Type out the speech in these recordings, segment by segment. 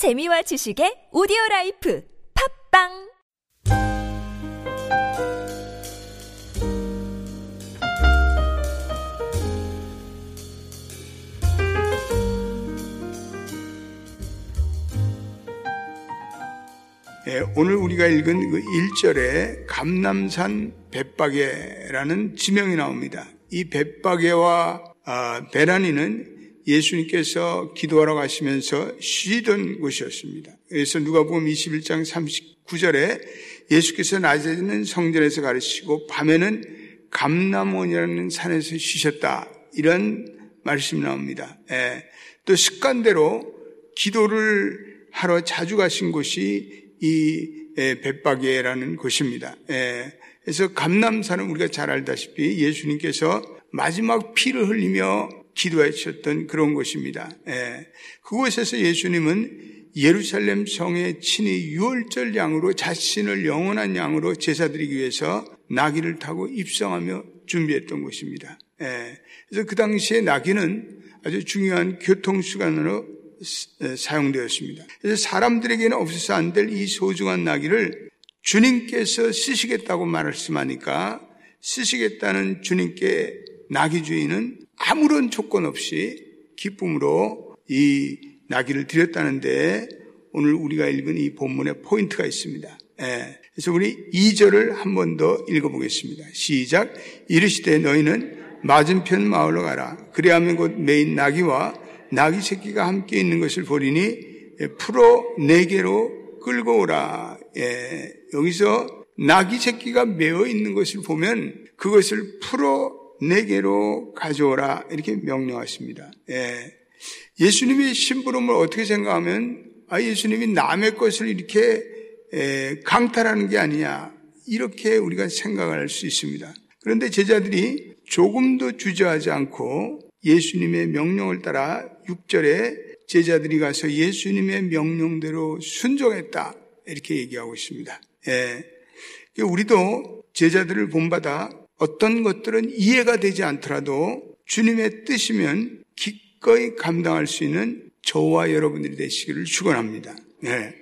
재미와 지식의 오디오 life 팟빵 예, 오늘 우리가 읽은 그 1절에 감람산 벳바게라는 지명이 나옵니다. 이 벳바게와 아, 베다니는 예수님께서 기도하러 가시면서 쉬던 곳이었습니다. 그래서 누가복음 21장 39절에 예수께서 낮에는 성전에서 가르치고 밤에는 감남원이라는 산에서 쉬셨다. 이런 말씀이 나옵니다. 예. 또 습관대로 기도를 하러 자주 가신 곳이 이 벳바게라는 곳입니다. 예. 그래서 감남산은 우리가 잘 알다시피 예수님께서 마지막 피를 흘리며 기도하셨던 그런 곳입니다. 예. 그곳에서 예수님은 예루살렘 성에 친히 유월절 양으로 자신을 영원한 양으로 제사드리기 위해서 나귀를 타고 입성하며 준비했던 곳입니다. 예. 그래서 그 당시에 나귀는 아주 중요한 교통수단으로 사용되었습니다. 그래서 사람들에게는 없어서 안 될 이 소중한 나귀를 주님께서 쓰시겠다고 말씀하니까 쓰시겠다는 주님께 나귀 주인은 아무런 조건 없이 기쁨으로 이 나귀를 드렸다는데 오늘 우리가 읽은 이 본문에 포인트가 있습니다. 예. 그래서 우리 2절을 한 번 더 읽어보겠습니다. 시작. 이르시되 너희는 맞은편 마을로 가라. 그리하면 곧 매인 나귀와 나귀 새끼가 함께 있는 것을 보리니 풀어 내게로 끌고 오라. 예. 여기서 나귀 새끼가 매여 있는 것을 보면 그것을 풀어 내게로 가져오라 이렇게 명령하십니다. 예. 예수님의 심부름을 어떻게 생각하면 아 예수님이 남의 것을 이렇게 에, 강탈하는 게 아니냐 이렇게 우리가 생각할 수 있습니다. 그런데 제자들이 조금도 주저하지 않고 예수님의 명령을 따라 6절에 제자들이 가서 예수님의 명령대로 순종했다 이렇게 얘기하고 있습니다. 예. 우리도 제자들을 본받아 어떤 것들은 이해가 되지 않더라도 주님의 뜻이면 기꺼이 감당할 수 있는 저와 여러분들이 되시기를 축원합니다. 네.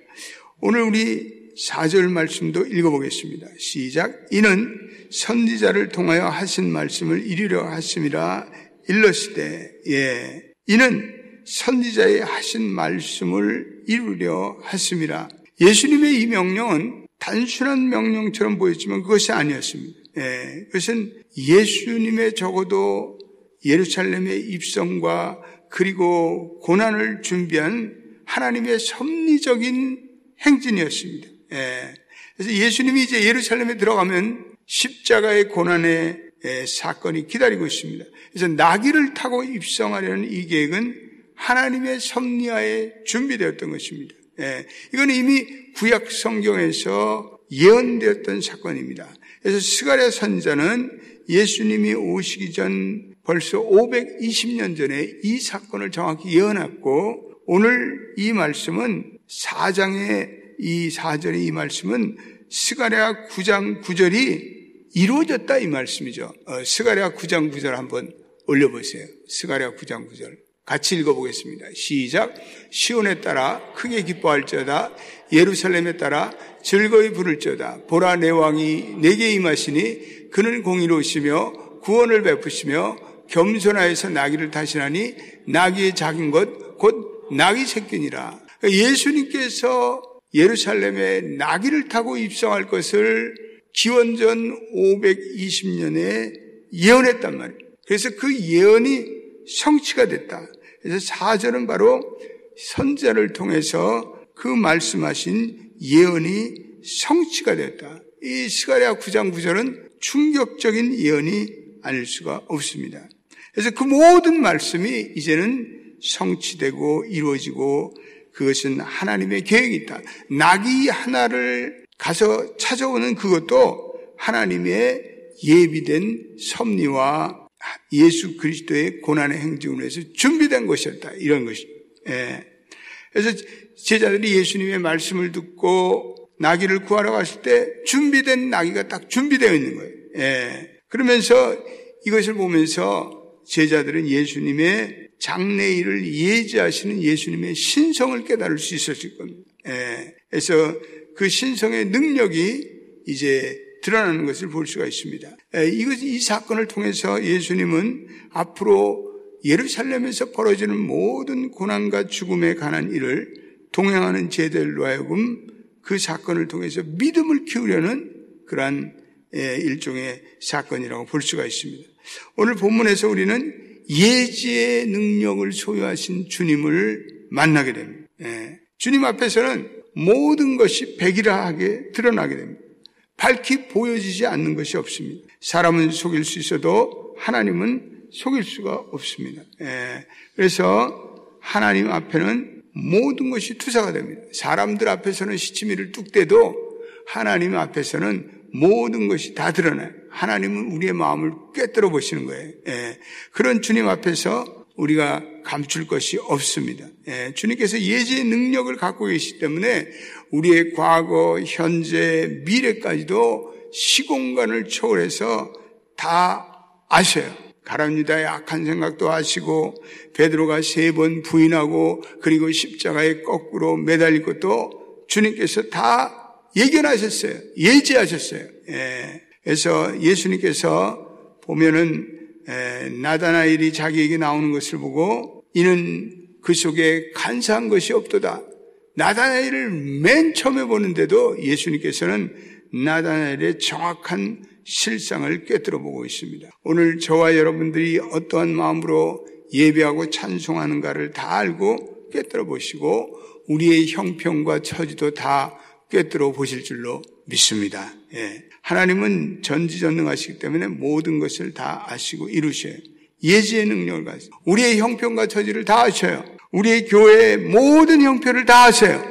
오늘 우리 4절 말씀도 읽어보겠습니다. 시작. 이는 선지자를 통하여 하신 말씀을 이루려 하심이라 일렀으되 예. 이는 선지자의 하신 말씀을 이루려 하심이라. 예수님의 이 명령은 단순한 명령처럼 보였지만 그것이 아니었습니다. 예, 그것은 예수님의 적어도 예루살렘의 입성과 그리고 고난을 준비한 하나님의 섭리적인 행진이었습니다. 예, 그래서 예수님이 이제 예루살렘에 들어가면 십자가의 고난의 예, 사건이 기다리고 있습니다. 그래서 나귀를 타고 입성하려는 이 계획은 하나님의 섭리하에 준비되었던 것입니다. 예, 이건 이미 구약 성경에서 예언되었던 사건입니다. 그래서 스가랴 선자는 예수님이 오시기 전 벌써 520년 전에 이 사건을 정확히 예언했고 오늘 이 말씀은 4장의 이 4절의 이 말씀은 스가랴 9장 9절이 이루어졌다 이 말씀이죠. 어, 스가랴 9장 9절 한번 올려보세요. 스가랴 9장 9절. 같이 읽어보겠습니다. 시작. 시온에 따라 크게 기뻐할지어다. 예루살렘에 따라 즐거이 부를지어다. 보라 내 왕이 내게 임하시니 그는 공의로우시며 구원을 베푸시며 겸손하여서 나귀를 타시나니 나귀의 작은 것 곧 나귀 새끼니라. 예수님께서 예루살렘에 나귀를 타고 입성할 것을 기원전 520년에 예언했단 말이에요. 그래서 그 예언이 성취가 됐다. 그래서 사절은 바로 선자를 통해서 그 말씀하신 예언이 성취가 됐다. 이 스가랴 9장 9절은 충격적인 예언이 아닐 수가 없습니다. 그래서 그 모든 말씀이 이제는 성취되고 이루어지고 그것은 하나님의 계획이 있다. 낙이 하나를 가서 찾아오는 그것도 하나님의 예비된 섭리와 예수 그리스도의 고난의 행진을 위해서 준비된 것이었다. 이런 것이. 예. 그래서 제자들이 예수님의 말씀을 듣고 나귀를 구하러 갔을 때 준비된 나귀가 딱 준비되어 있는 거예요. 예. 그러면서 이것을 보면서 제자들은 예수님의 장래 일을 예지하시는 예수님의 신성을 깨달을 수 있었을 겁니다. 예, 그래서 그 신성의 능력이 이제 드러나는 것을 볼 수가 있습니다. 예, 이것 이 사건을 통해서 예수님은 앞으로 예루살렘에서 벌어지는 모든 고난과 죽음에 관한 일을 동행하는 제들로 하여금 그 사건을 통해서 믿음을 키우려는 그러한 예, 일종의 사건이라고 볼 수가 있습니다. 오늘 본문에서 우리는 예지의 능력을 소유하신 주님을 만나게 됩니다. 예, 주님 앞에서는 모든 것이 백일하게 드러나게 됩니다. 밝히 보여지지 않는 것이 없습니다. 사람은 속일 수 있어도 하나님은 속일 수가 없습니다. 예, 그래서 하나님 앞에는 모든 것이 투사가 됩니다. 사람들 앞에서는 시치미를 뚝 떼도 하나님 앞에서는 모든 것이 다 드러나요. 하나님은 우리의 마음을 꿰뚫어 보시는 거예요. 예, 그런 주님 앞에서 우리가 감출 것이 없습니다. 예, 주님께서 예지의 능력을 갖고 계시기 때문에 우리의 과거, 현재, 미래까지도 시공간을 초월해서 다 아셔요. 가랍니다의 악한 생각도 아시고 베드로가 세 번 부인하고 그리고 십자가에 거꾸로 매달릴 것도 주님께서 다 예견하셨어요. 예지하셨어요. 예. 그래서 예수님께서 보면은 예, 나다나엘이 자기에게 나오는 것을 보고 이는 그 속에 간사한 것이 없도다. 나다나엘을 맨 처음에 보는데도 예수님께서는 나다나엘의 정확한 실상을 꿰뚫어 보고 있습니다. 오늘 저와 여러분들이 어떠한 마음으로 예배하고 찬송하는가를 다 알고 꿰뚫어 보시고 우리의 형편과 처지도 다 꿰뚫어 보실 줄로 믿습니다. 예. 하나님은 전지전능하시기 때문에 모든 것을 다 아시고 이루셔요. 예지의 능력을 가지고 우리의 형편과 처지를 다 아셔요. 우리의 교회의 모든 형편을 다 아세요.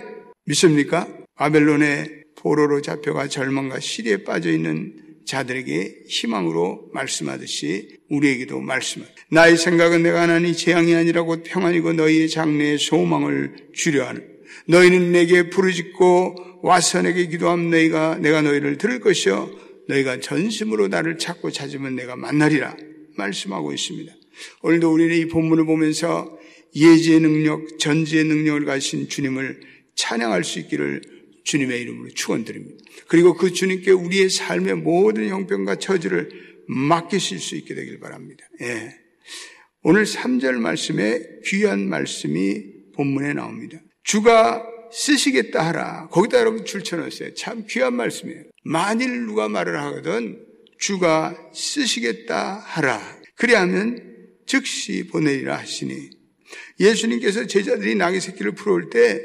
믿습니까? 바벨론의 포로로 잡혀가 절망과 시리에 빠져 있는 자들에게 희망으로 말씀하듯이 우리에게도 말씀하다. 나의 생각은 내가 하나니 재앙이 아니라 곧 평안이고 너희의 장래에 소망을 주려 하는. 너희는 내게 부르짖고 와서 내게 기도하면 너희가 내가 너희를 들을 것이요 너희가 전심으로 나를 찾고 찾으면 내가 만나리라 말씀하고 있습니다. 오늘도 우리는 이 본문을 보면서 예지의 능력, 전지의 능력을 가신 주님을 찬양할 수 있기를 주님의 이름으로 축원드립니다. 그리고 그 주님께 우리의 삶의 모든 형편과 처지를 맡기실 수 있게 되길 바랍니다. 예. 오늘 3절 말씀에 귀한 말씀이 본문에 나옵니다. 주가 쓰시겠다 하라. 거기다 여러분 줄쳐놓으세요. 참 귀한 말씀이에요. 만일 누가 말을 하거든 주가 쓰시겠다 하라. 그리하면 즉시 보내리라 하시니 예수님께서 제자들이 나귀 새끼를 풀어올 때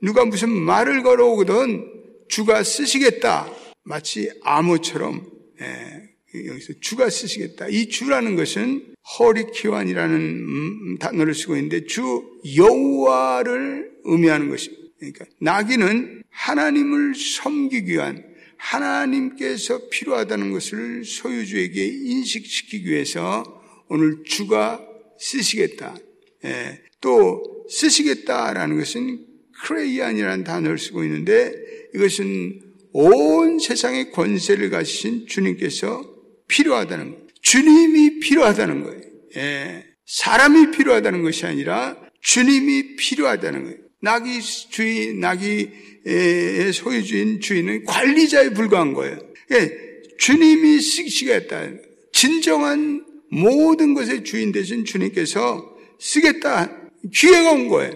누가 무슨 말을 걸어오거든 주가 쓰시겠다. 마치 암호처럼 예, 여기서 주가 쓰시겠다. 이 주라는 것은 허리키완이라는 음, 단어를 쓰고 있는데 주 여호와를 의미하는 것입니다. 그러니까 나귀는 하나님을 섬기기 위한 하나님께서 필요하다는 것을 소유주에게 인식시키기 위해서 오늘 주가 쓰시겠다. 예, 또 쓰시겠다라는 것은 크레이안이라는 단어를 쓰고 있는데 이것은 온 세상의 권세를 가지신 주님께서 필요하다는 것. 주님이 필요하다는 거예요. 예, 사람이 필요하다는 것이 아니라 주님이 필요하다는 거예요. 나귀 주인, 나귀의 소유주인 주인은 관리자에 불과한 거예요. 예, 주님이 쓰시겠다. 진정한 모든 것의 주인 되신 주님께서 쓰겠다. 기회가 온 거예요.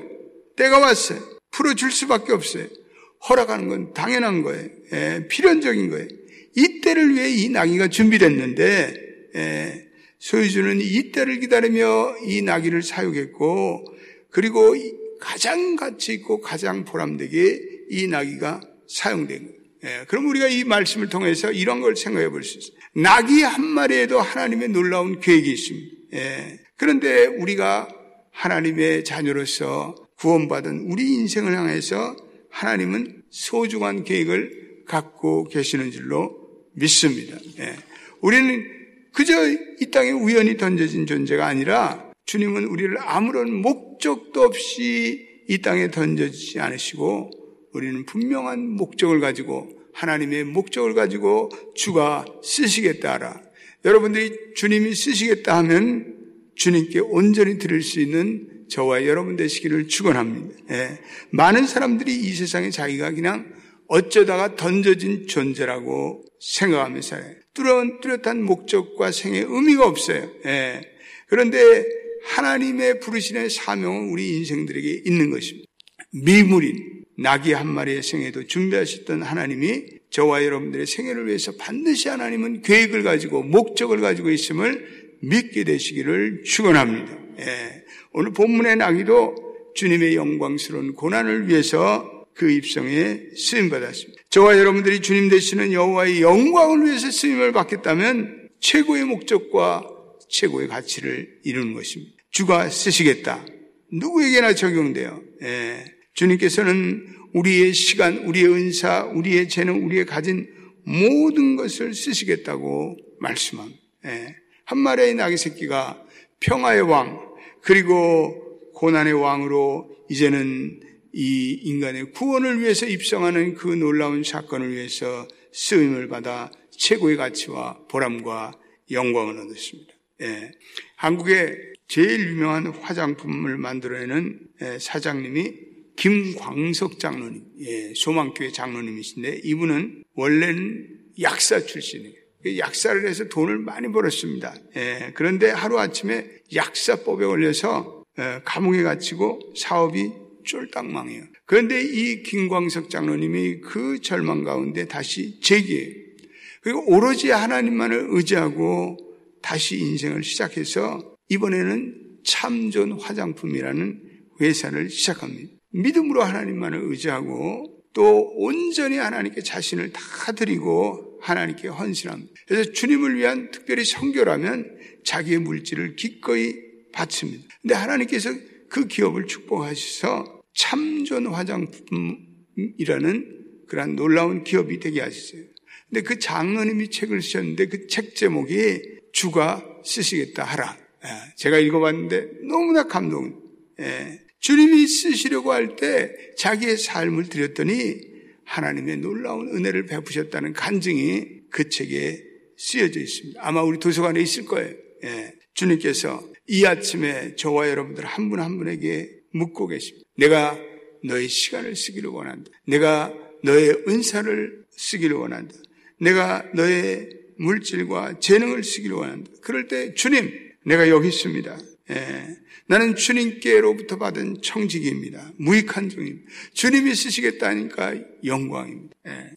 때가 왔어요. 풀어줄 수밖에 없어요. 허락하는 건 당연한 거예요. 예, 필연적인 거예요. 이때를 위해 이 나귀가 준비됐는데 예, 소유주는 이때를 기다리며 이 나귀를 사육했고 그리고 가장 가치 있고 가장 보람되게 이 나귀가 사용된 거예요. 예, 그럼 우리가 이 말씀을 통해서 이런 걸 생각해 볼 수 있어요. 나귀 한 마리에도 하나님의 놀라운 계획이 있습니다. 예, 그런데 우리가 하나님의 자녀로서 구원받은 우리 인생을 향해서 하나님은 소중한 계획을 갖고 계시는 줄로 믿습니다. 예. 우리는 그저 이 땅에 우연히 던져진 존재가 아니라 주님은 우리를 아무런 목적도 없이 이 땅에 던져지지 않으시고 우리는 분명한 목적을 가지고 하나님의 목적을 가지고 주가 쓰시겠다 하라. 여러분들이 주님이 쓰시겠다 하면 주님께 온전히 드릴 수 있는 저와 여러분 되시기를 축원합니다. 예. 많은 사람들이 이 세상에 자기가 그냥 어쩌다가 던져진 존재라고 생각하며 살아요. 뚜렷, 뚜렷한 목적과 생의 의미가 없어요. 예. 그런데 하나님의 부르신의 사명은 우리 인생들에게 있는 것입니다. 미물인 낙이 한 마리의 생애도 준비하셨던 하나님이 저와 여러분들의 생애를 위해서 반드시 하나님은 계획을 가지고 목적을 가지고 있음을 믿게 되시기를 축원합니다. 예. 오늘 본문의 낙이도 주님의 영광스러운 고난을 위해서 그 입성에 쓰임 받았습니다. 저와 여러분들이 주님 되시는 여호와의 영광을 위해서 쓰임을 받겠다면 최고의 목적과 최고의 가치를 이루는 것입니다. 주가 쓰시겠다. 누구에게나 적용돼요. 예. 주님께서는 우리의 시간, 우리의 은사, 우리의 재능, 우리의 가진 모든 것을 쓰시겠다고 말씀합니다. 예. 한 마리의 나귀 새끼가 평화의 왕, 그리고 고난의 왕으로 이제는 이 인간의 구원을 위해서 입성하는 그 놀라운 사건을 위해서 쓰임을 받아 최고의 가치와 보람과 영광을 얻었습니다. 예. 한국의 제일 유명한 화장품을 만들어내는 예, 사장님이 김광석 장로님, 예, 소망교회 장로님이신데 이분은 원래는 약사 출신이에요. 그 약사를 해서 돈을 많이 벌었습니다. 예, 그런데 하루아침에 약사법에 걸려서 예, 감옥에 갇히고 사업이 쫄딱 망해요. 그런데 이 김광석 장로님이 그 절망 가운데 다시 재기해요. 그리고 오로지 하나님만을 의지하고 다시 인생을 시작해서 이번에는 참전 화장품이라는 회사를 시작합니다. 믿음으로 하나님만을 의지하고 또 온전히 하나님께 자신을 다 드리고 하나님께 헌신합니다. 그래서 주님을 위한 특별히 성교라면 자기의 물질을 기꺼이 바칩니다. 근데 하나님께서 그 기업을 축복하셔서 참전 화장품이라는 그러한 놀라운 기업이 되게 하셨어요. 근데 그 장로님이 책을 쓰셨는데 그 책 제목이 주가 쓰시겠다 하라. 예, 제가 읽어봤는데 너무나 감동. 예, 주님이 쓰시려고 할 때 자기의 삶을 드렸더니 하나님의 놀라운 은혜를 베푸셨다는 간증이 그 책에 쓰여져 있습니다. 아마 우리 도서관에 있을 거예요. 예, 주님께서 이 아침에 저와 여러분들 한 분한 한 분에게 묻고 계십니다. 내가 너의 시간을 쓰기를 원한다. 내가 너의 은사를 쓰기를 원한다. 내가 너의 물질과 재능을 쓰기를 원한다. 그럴 때 주님, 내가 여기 있습니다. 예, 나는 주님께로부터 받은 청직입니다. 무익한 종입니다. 주님이 쓰시겠다니까 영광입니다. 예,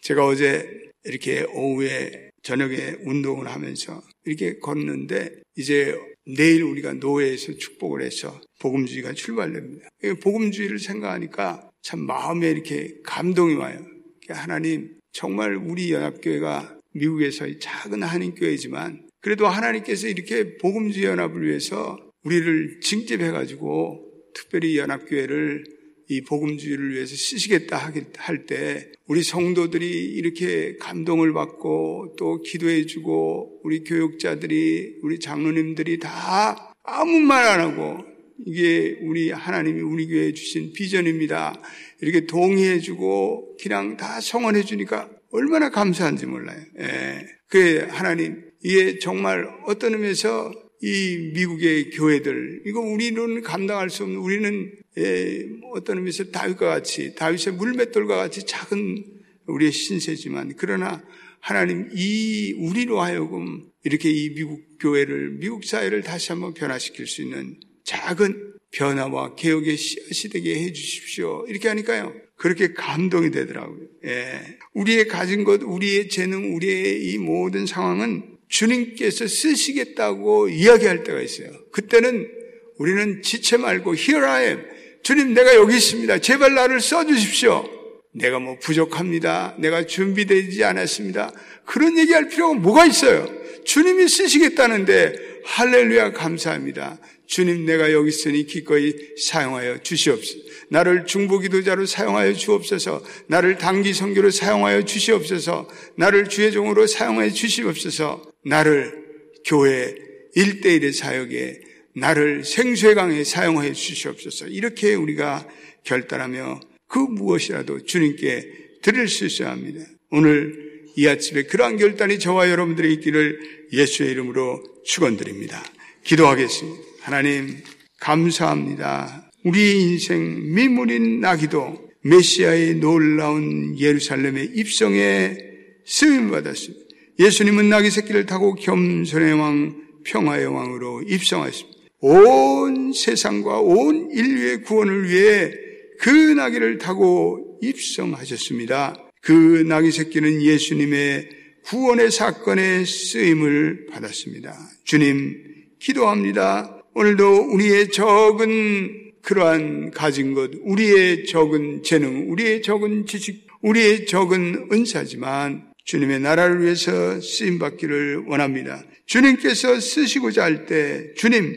제가 어제 이렇게 오후에 저녁에 운동을 하면서 이렇게 걷는데 이제 내일 우리가 노예에서 축복을 해서 복음주의가 출발됩니다. 복음주의를 생각하니까 참 마음에 이렇게 감동이 와요. 하나님, 정말 우리 연합교회가 미국에서의 작은 한인교회지만 그래도 하나님께서 이렇게 복음주의 연합을 위해서 우리를 징집해가지고 특별히 연합교회를 이 복음주의를 위해서 쓰시겠다 할 때 우리 성도들이 이렇게 감동을 받고 또 기도해주고 우리 교육자들이 우리 장로님들이 다 아무 말 안 하고 이게 우리 하나님이 우리 교회에 주신 비전입니다. 이렇게 동의해주고 그냥 다 성원해주니까 얼마나 감사한지 몰라요. 예. 그 하나님 이게 정말 어떤 의미에서 이 미국의 교회들 이거 우리는 감당할 수 없는 우리는 예, 어떤 의미에서 다윗과 같이 다윗의 물맷돌과 같이 작은 우리의 신세지만 그러나 하나님 이 우리로 하여금 이렇게 이 미국 교회를 미국 사회를 다시 한번 변화시킬 수 있는 작은 변화와 개혁의 씨앗이 되게 해 주십시오. 이렇게 하니까요. 그렇게 감동이 되더라고요. 예. 우리의 가진 것, 우리의 재능, 우리의 이 모든 상황은 주님께서 쓰시겠다고 이야기할 때가 있어요. 그때는 우리는 지체 말고 Here I am. 주님 내가 여기 있습니다. 제발 나를 써주십시오. 내가 뭐 부족합니다. 내가 준비되지 않았습니다. 그런 얘기할 필요가 뭐가 있어요? 주님이 쓰시겠다는데 할렐루야 감사합니다. 주님 내가 여기 있으니 기꺼이 사용하여 주시옵소서. 나를 중보기도자로 사용하여 주옵소서. 나를 단기 선교로 사용하여 주시옵소서. 나를 주의 종으로 사용하여 주시옵소서. 나를 교회 일대일의 사역에 나를 생수의 강에 사용하여 주시옵소서. 이렇게 우리가 결단하며 그 무엇이라도 주님께 드릴 수 있어야 합니다. 오늘 이 아침에 그러한 결단이 저와 여러분들의 있기를 예수의 이름으로 축원드립니다. 기도하겠습니다. 하나님, 감사합니다. 우리 인생 미물인 나기도 메시아의 놀라운 예루살렘의 입성에 쓰임 받았습니다. 예수님은 나귀 새끼를 타고 겸손의 왕, 평화의 왕으로 입성하셨습니다. 온 세상과 온 인류의 구원을 위해 그 나귀를 타고 입성하셨습니다. 그 나귀 새끼는 예수님의 구원의 사건에 쓰임을 받았습니다. 주님, 기도합니다. 오늘도 우리의 적은 그러한 가진 것, 우리의 적은 재능, 우리의 적은 지식, 우리의 적은 은사지만 주님의 나라를 위해서 쓰임 받기를 원합니다. 주님께서 쓰시고자 할 때 주님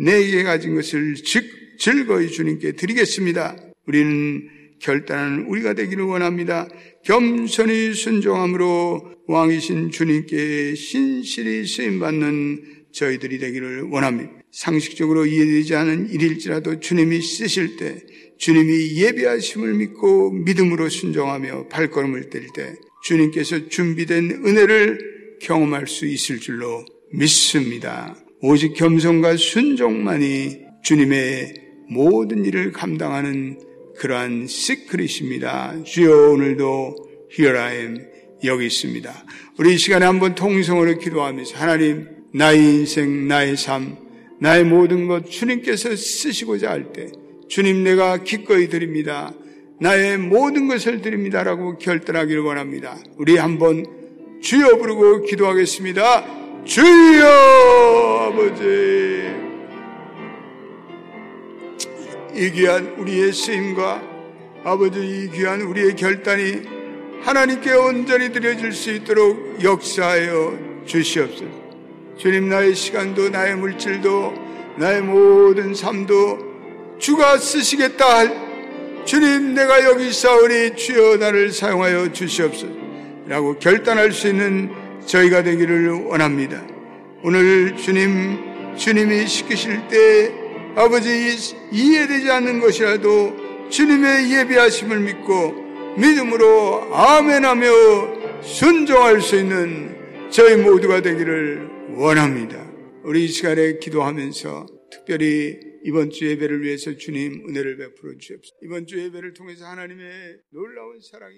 내게 가진 것을 즉 즐거이 주님께 드리겠습니다. 우리는 결단하는 우리가 되기를 원합니다. 겸손히 순종함으로 왕이신 주님께 신실히 쓰임 받는 저희들이 되기를 원합니다. 상식적으로 이해되지 않은 일일지라도 주님이 쓰실 때 주님이 예비하심을 믿고 믿음으로 순종하며 발걸음을 뗄 때 주님께서 준비된 은혜를 경험할 수 있을 줄로 믿습니다. 오직 겸손과 순종만이 주님의 모든 일을 감당하는 그러한 시크릿입니다. 주여 오늘도 Here I am 여기 있습니다. 우리 이 시간에 한번 통성으로 기도하면서 하나님 나의 인생 나의 삶 나의 모든 것 주님께서 쓰시고자 할 때 주님 내가 기꺼이 드립니다. 나의 모든 것을 드립니다라고 결단하기를 원합니다. 우리 한번 주여 부르고 기도하겠습니다. 주여 아버지 이 귀한 우리의 쓰임과 아버지 이 귀한 우리의 결단이 하나님께 온전히 드려질 수 있도록 역사하여 주시옵소서. 주님 나의 시간도 나의 물질도 나의 모든 삶도 주가 쓰시겠다 할 주님 내가 여기 있사오니 주여 나를 사용하여 주시옵소서 라고 결단할 수 있는 저희가 되기를 원합니다. 오늘 주님 주님이 시키실 때 아버지 이해되지 않는 것이라도 주님의 예비하심을 믿고 믿음으로 아멘하며 순종할 수 있는 저희 모두가 되기를 원합니다. 우리 이 시간에 기도하면서 특별히 이번 주 예배를 위해서 주님 은혜를 베풀어 주옵소서. 이번 주 예배를 통해서 하나님의 놀라운 사랑이